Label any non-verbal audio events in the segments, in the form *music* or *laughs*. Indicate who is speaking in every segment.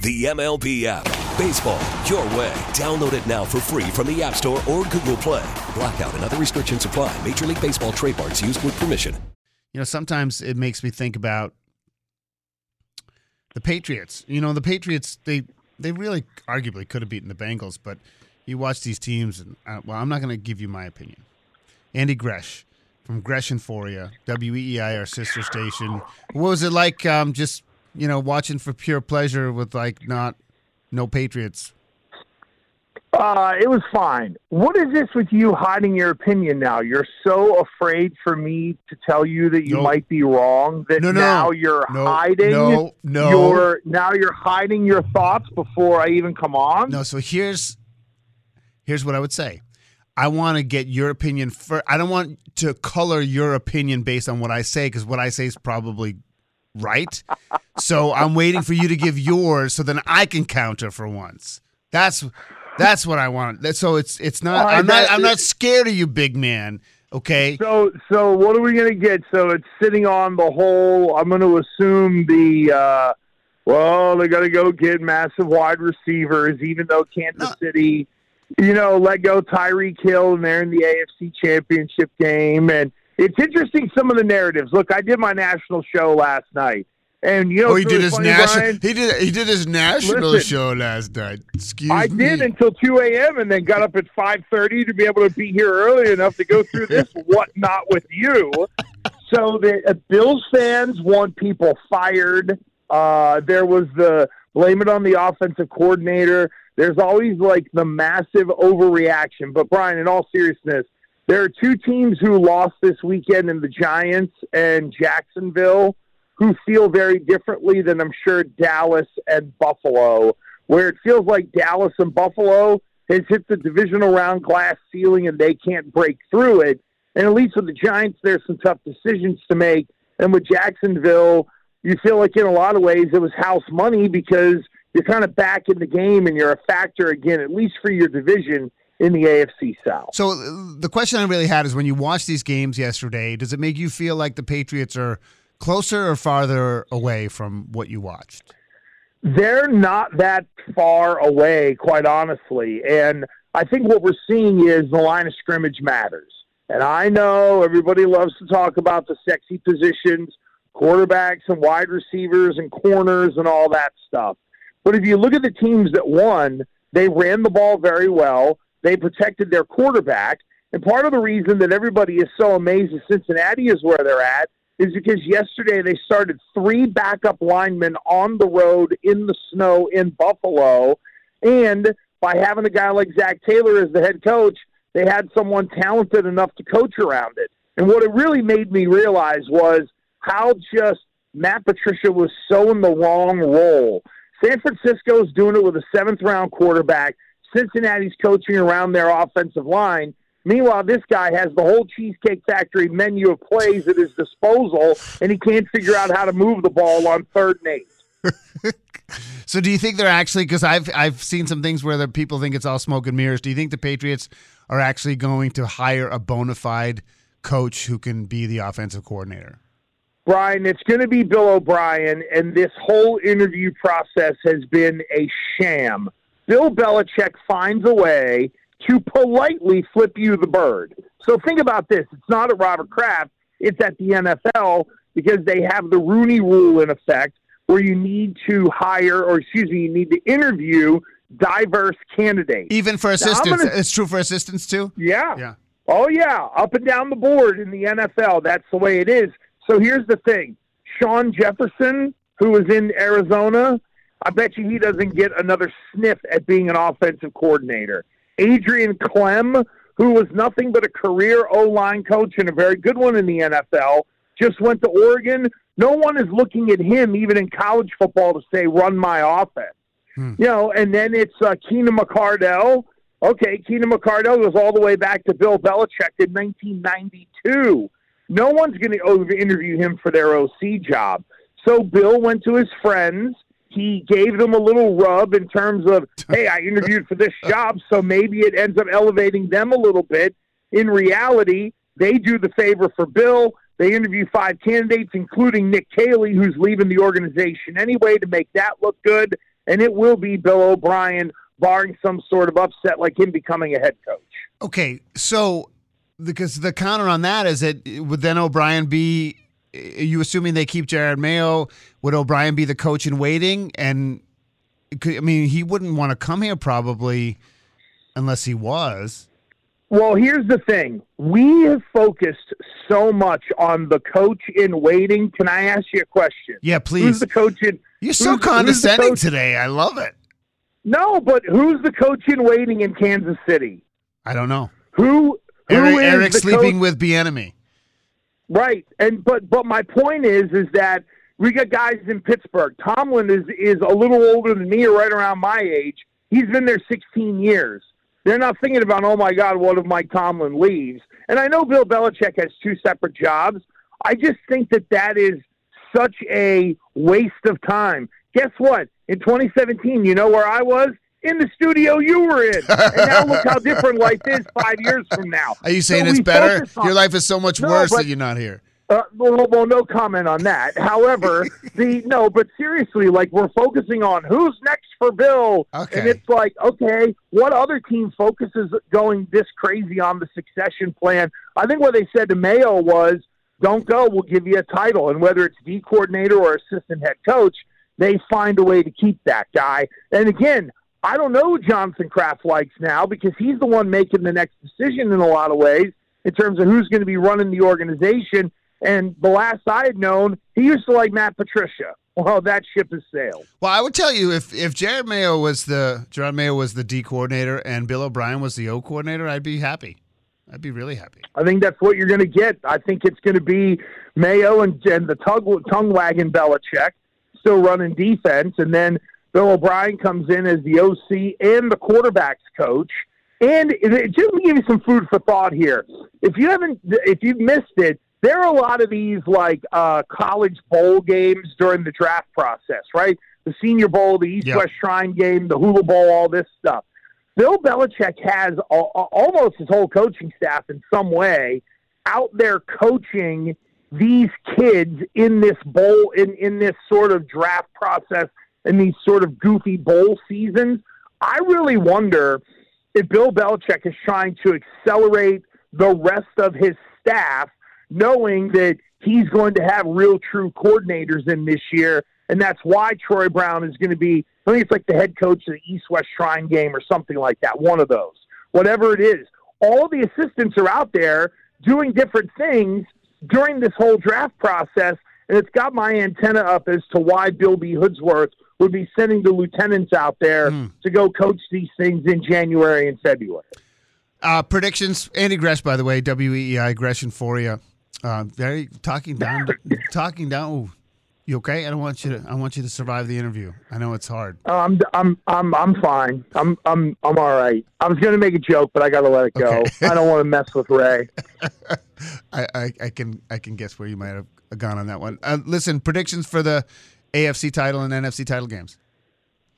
Speaker 1: The MLB app. Baseball, your way. Download it now for free from the App Store or Google Play. Blackout and other restrictions apply. Major League Baseball trademarks used with permission.
Speaker 2: You know, sometimes it makes me think about the Patriots. You know, the Patriots they they really arguably could have beaten the Bengals, but you watch these teams, and uh, well, I'm not going to give you my opinion. Andy Gresh from Gresh and Fauria, WEEI, our sister station. What was it like? Um, just you know, watching for pure pleasure with like not no Patriots.
Speaker 3: Uh, it was fine. What is this with you hiding your opinion now? You're so afraid for me to tell you that you
Speaker 2: Nope.
Speaker 3: might be wrong that
Speaker 2: No, no.
Speaker 3: now you're
Speaker 2: No,
Speaker 3: hiding
Speaker 2: no, no.
Speaker 3: your now you're hiding your thoughts before I even come on.
Speaker 2: No, so here's here's what I would say. I want to get your opinion first. I don't want to color your opinion based on what I say because what I say is probably right. so I'm waiting for you to give yours so then I can counter for once. That's that's what I want. So it's it's not.
Speaker 3: Right,
Speaker 2: I'm not. I'm not scared of you, big man. Okay.
Speaker 3: So so what are we gonna get? So it's sitting on the whole. I'm gonna assume the. Uh, well, they got to go get massive wide receivers, even though Kansas
Speaker 2: No.
Speaker 3: City, you know, let go Tyreek Hill, and they're in the AFC Championship game. And it's interesting some of the narratives. Look, I did my national show last night, and you know,
Speaker 2: Oh, he
Speaker 3: it's
Speaker 2: did his
Speaker 3: funny,
Speaker 2: national.
Speaker 3: Brian?
Speaker 2: He did. He did his national
Speaker 3: Listen.
Speaker 2: show last night. Excuse
Speaker 3: I
Speaker 2: me.
Speaker 3: I did until 2 a.m. and then got up at 5:30 to be able to be here early enough to go through this *laughs* whatnot with you. So the uh, Bills fans want people fired. Uh, there was the blame it on the offensive coordinator. There's always like the massive overreaction. But Brian, in all seriousness, there are two teams who lost this weekend in the Giants and Jacksonville who feel very differently than I'm sure Dallas and Buffalo, where it feels like Dallas and Buffalo has hit the divisional round glass ceiling and they can't break through it. And at least with the Giants, there's some tough decisions to make. And with Jacksonville, you feel like in a lot of ways it was house money because you're kind of back in the game and you're a factor again, at least for your division in the AFC South.
Speaker 2: So the question I really had is when you watched these games yesterday, does it make you feel like the Patriots are closer or farther away from what you watched?
Speaker 3: they're not that far away, quite honestly. And I think what we're seeing is the line of scrimmage matters. And I know everybody loves to talk about the sexy positions, quarterbacks and wide receivers and corners and all that stuff. But if you look at the teams that won, they ran the ball very well. They protected their quarterback. And part of the reason that everybody is so amazed that Cincinnati is where they're at is because yesterday they started three backup linemen on the road in the snow in Buffalo. And by having a guy like Zac Taylor as the head coach, they had someone talented enough to coach around it. And what it really made me realize was how just Matt Patricia was so in the wrong role. San Francisco's doing it with a seventh round quarterback. Cincinnati's coaching around their offensive line. Meanwhile, this guy has the whole Cheesecake Factory menu of plays at his disposal, and he can't figure out how to move the ball on third and eight. *laughs*
Speaker 2: So do you think they're actually because I've I've seen some things where the people think it's all smoke and mirrors. Do you think the Patriots are actually going to hire a bona fide coach who can be the offensive coordinator?
Speaker 3: Brian, it's going to be Bill O'Brien, and this whole interview process has been a sham. Bill Belichick finds a way to politely flip you the bird. So think about this. It's not at Robert Kraft, it's at the NFL because they have the Rooney rule in effect where you need to hire, or excuse me, you need to interview diverse candidates.
Speaker 2: Even for
Speaker 3: I'm
Speaker 2: assistants,
Speaker 3: gonna-
Speaker 2: it's true for assistants too.
Speaker 3: Yeah.
Speaker 2: Yeah.
Speaker 3: Oh yeah, up and down the board in the NFL. That's the way it is. So here's the thing: Sean Jefferson, who was in Arizona, I bet you he doesn't get another sniff at being an offensive coordinator. Adrian Klemm, who was nothing but a career O line coach and a very good one in the NFL, just went to Oregon. No one is looking at him, even in college football, to say, run my offense. You know, and then it's uh, Keenan McCardell. Okay, Keenan McCardell goes all the way back to Bill Belichick in 1992. no one's going to interview him for their OC job. So Bill went to his friends. He gave them a little rub in terms of, *laughs* hey, I interviewed for this job, so maybe it ends up elevating them a little bit. In reality, they do the favor for Bill. They interview five candidates, including Nick Caley, who's leaving the organization anyway, to make that look good. And it will be Bill O'Brien, barring some sort of upset like him becoming a head coach.
Speaker 2: Okay, so because the counter on that is that would then O'Brien be? Are you assuming they keep Jerod Mayo? Would O'Brien be the coach in waiting? And I mean, he wouldn't want to come here probably unless he was.
Speaker 3: Well, here's the thing. We have focused so much on the coach in waiting. Can I ask you a question?
Speaker 2: Yeah, please.
Speaker 3: Who's the coach in?
Speaker 2: You're so condescending
Speaker 3: who's the coach-
Speaker 2: today. I love it.
Speaker 3: No, but who's the coach in waiting in Kansas City?
Speaker 2: I don't know.
Speaker 3: Who? who
Speaker 2: Eric,
Speaker 3: is
Speaker 2: Eric
Speaker 3: the
Speaker 2: sleeping
Speaker 3: coach-
Speaker 2: with Bieniemy.
Speaker 3: Right, and but but my point is is that we got guys in Pittsburgh. Tomlin is is a little older than me, right around my age. He's been there 16 years. They're not thinking about, oh my God, what if Mike Tomlin leaves? And I know Bill Belichick has two separate jobs. I just think that that is such a waste of time. Guess what? In 2017, you know where I was? In the studio you were in. *laughs* And now look how different life is five years from now.
Speaker 2: Are you saying
Speaker 3: So
Speaker 2: it's better? Your life is so much
Speaker 3: No,
Speaker 2: worse
Speaker 3: but-
Speaker 2: that you're not here.
Speaker 3: uh, well, well, no comment on that. *laughs* However, the no, but seriously, like we're focusing on who's next for Bill,
Speaker 2: Okay.
Speaker 3: and it's like, okay, what other team focuses going this crazy on the succession plan? I think what they said to Mayo was, "Don't go, we'll give you a title," and whether it's D coordinator or assistant head coach, they find a way to keep that guy. And again, I don't know who Jonathan Kraft likes now because he's the one making the next decision in a lot of ways in terms of who's going to be running the organization. And the last I had known, he used to like Matt Patricia. Well, that ship has sailed.
Speaker 2: Well, I would tell you if if Jerod Mayo was the Jerod Mayo was the D coordinator and Bill O'Brien was the O coordinator, I'd be happy. I'd be really happy.
Speaker 3: I think that's what you're going to get. I think it's going to be Mayo and, and the tongue, tongue wagon Belichick still running defense, and then Bill O'Brien comes in as the OC and the quarterbacks coach. And just to give you some food for thought here, if you haven't, if you've missed it, there are a lot of these like uh, college bowl games during the draft process, right? The Senior Bowl, the East
Speaker 2: Yep.
Speaker 3: West Shrine Game, the Hula Bowl, all this stuff. Bill Belichick has a, a, almost his whole coaching staff in some way out there coaching these kids in this bowl in in this sort of draft process and these sort of goofy bowl seasons. I really wonder if Bill Belichick is trying to accelerate the rest of his staff, knowing that he's going to have real true coordinators in this year, and that's why Troy Brown is going to be. I think it's like the head coach of the East West Shrine game or something like that. One of those, whatever it is. All the assistants are out there doing different things during this whole draft process, and it's got my antenna up as to why Bill B. Hoodsworth would be sending the lieutenants out there
Speaker 2: Hmm.
Speaker 3: to go coach these things in January and February.
Speaker 2: Uh, predictions. Andy Gresh, by the way, W E E I Gresh and Fauria. Uh, very talking down, *laughs* talking down. Ooh, you okay? I don't want you to. I want you to survive the interview. I know it's hard.
Speaker 3: Uh, I'm I'm I'm I'm fine. I'm I'm I'm all right. I was going to make a joke, but I got to let it go.
Speaker 2: Okay.
Speaker 3: I don't want to mess with Ray. *laughs*
Speaker 2: I, I, I can I can guess where you might have gone on that one. Uh, listen, predictions for the AFC title and NFC title games.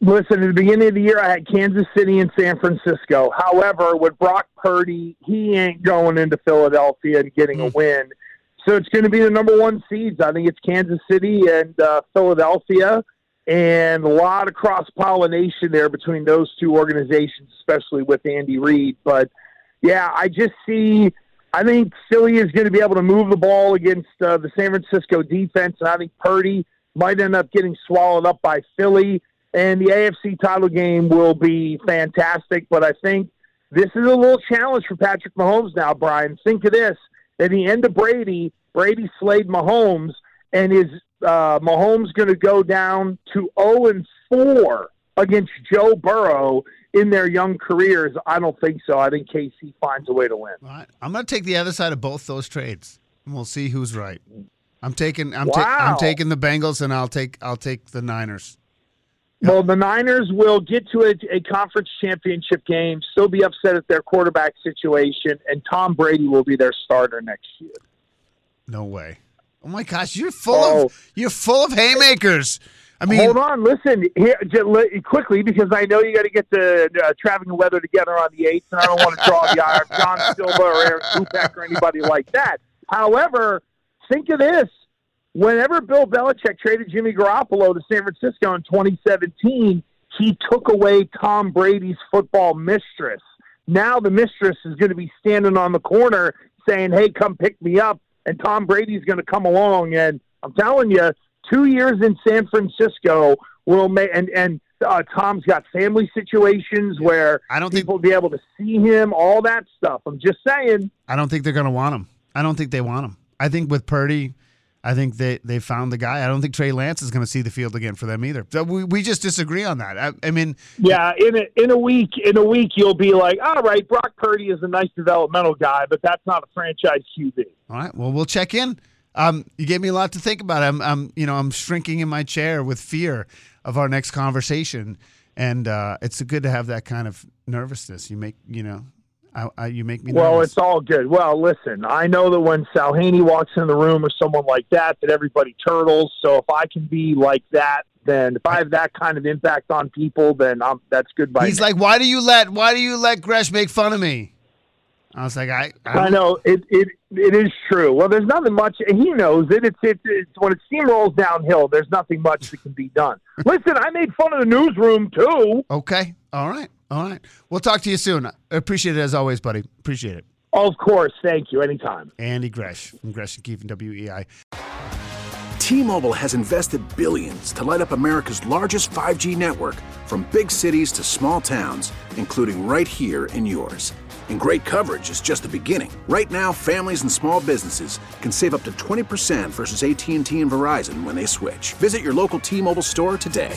Speaker 3: Listen, at the beginning of the year, I had Kansas City and San Francisco. However, with Brock Purdy, he ain't going into Philadelphia and getting a win. So it's going to be the number one seeds. I think it's Kansas City and uh, Philadelphia, and a lot of cross pollination there between those two organizations, especially with Andy Reid. But yeah, I just see. I think Philly is going to be able to move the ball against uh, the San Francisco defense, and I think Purdy might end up getting swallowed up by Philly. And the AFC title game will be fantastic, but I think this is a little challenge for Patrick Mahomes now, Brian. Think of this. At the end of Brady, Brady slayed Mahomes, and is uh, Mahomes going to go down to 0 and 4 against Joe Burrow in their young careers? I don't think so. I think KC finds a way to win.
Speaker 2: All right. I'm going to take the other side of both those trades, and we'll see who's right. I'm taking I'm, ta-
Speaker 3: Wow.
Speaker 2: I'm taking the Bengals, and I'll take I'll take the Niners.
Speaker 3: Well, the Niners will get to a, a conference championship game, still be upset at their quarterback situation, and Tom Brady will be their starter next year.
Speaker 2: No way. Oh my gosh, you're full
Speaker 3: Oh.
Speaker 2: of you're full of haymakers. I mean,
Speaker 3: Hold on, listen here quickly because I know you got to get the uh, traffic and weather together on the eighth, and I don't want to draw the eye of John Silva or Aaron Kupek or anybody like that. However, think of this: whenever Bill Belichick traded Jimmy Garoppolo to San Francisco in 2017, he took away Tom Brady's football mistress. Now the mistress is going to be standing on the corner saying, "Hey, come pick me up," and Tom Brady's going to come along. And I'm telling you, two years in San Francisco will make and and uh, Tom's got family situations where
Speaker 2: I don't think-
Speaker 3: people will be able to see him, all that stuff. I'm just saying.
Speaker 2: I don't think they're going to want him. I don't think they want him. I think with Purdy, I think they they found the guy. I don't think Trey Lance is going to see the field again for them either. So we, we just disagree on that. I, I mean,
Speaker 3: Yeah, in a in a week, in a week, you'll be like, all right, Brock Purdy is a nice developmental guy, but that's not a franchise QB.
Speaker 2: all right. Well, we'll check in. Um, you gave me a lot to think about. I'm, I'm, you know, I'm shrinking in my chair with fear of our next conversation, and uh, it's good to have that kind of nervousness. You make, you know, I, I, you make me.
Speaker 3: Well,
Speaker 2: nervous.
Speaker 3: it's all good. Well, listen, I know that when Salhaney walks in the room or someone like that, that everybody turtles. So if I can be like that, then if I have that kind of impact on people, then I'm, that's good by
Speaker 2: He's
Speaker 3: me.
Speaker 2: like, why do you let, why do you let Gresh make fun of me? I was like, I, I,
Speaker 3: I know it, it it is true. Well, there's nothing much. and He knows it. It's, it's it's when it steamrolls downhill. There's nothing much that can be done. *laughs* Listen, I made fun of the newsroom too.
Speaker 2: Okay. All right. All right. We'll talk to you soon. I appreciate it as always, buddy. Appreciate it.
Speaker 3: Of course, thank you. Anytime.
Speaker 2: Andy Gresh from Gresh and Keefe and WEI.
Speaker 4: T-Mobile has invested billions to light up America's largest 5G network from big cities to small towns, including right here in yours. And great coverage is just the beginning. Right now, families and small businesses can save up to 20% versus AT&T and Verizon when they switch. Visit your local T-Mobile store today.